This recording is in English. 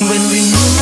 When we move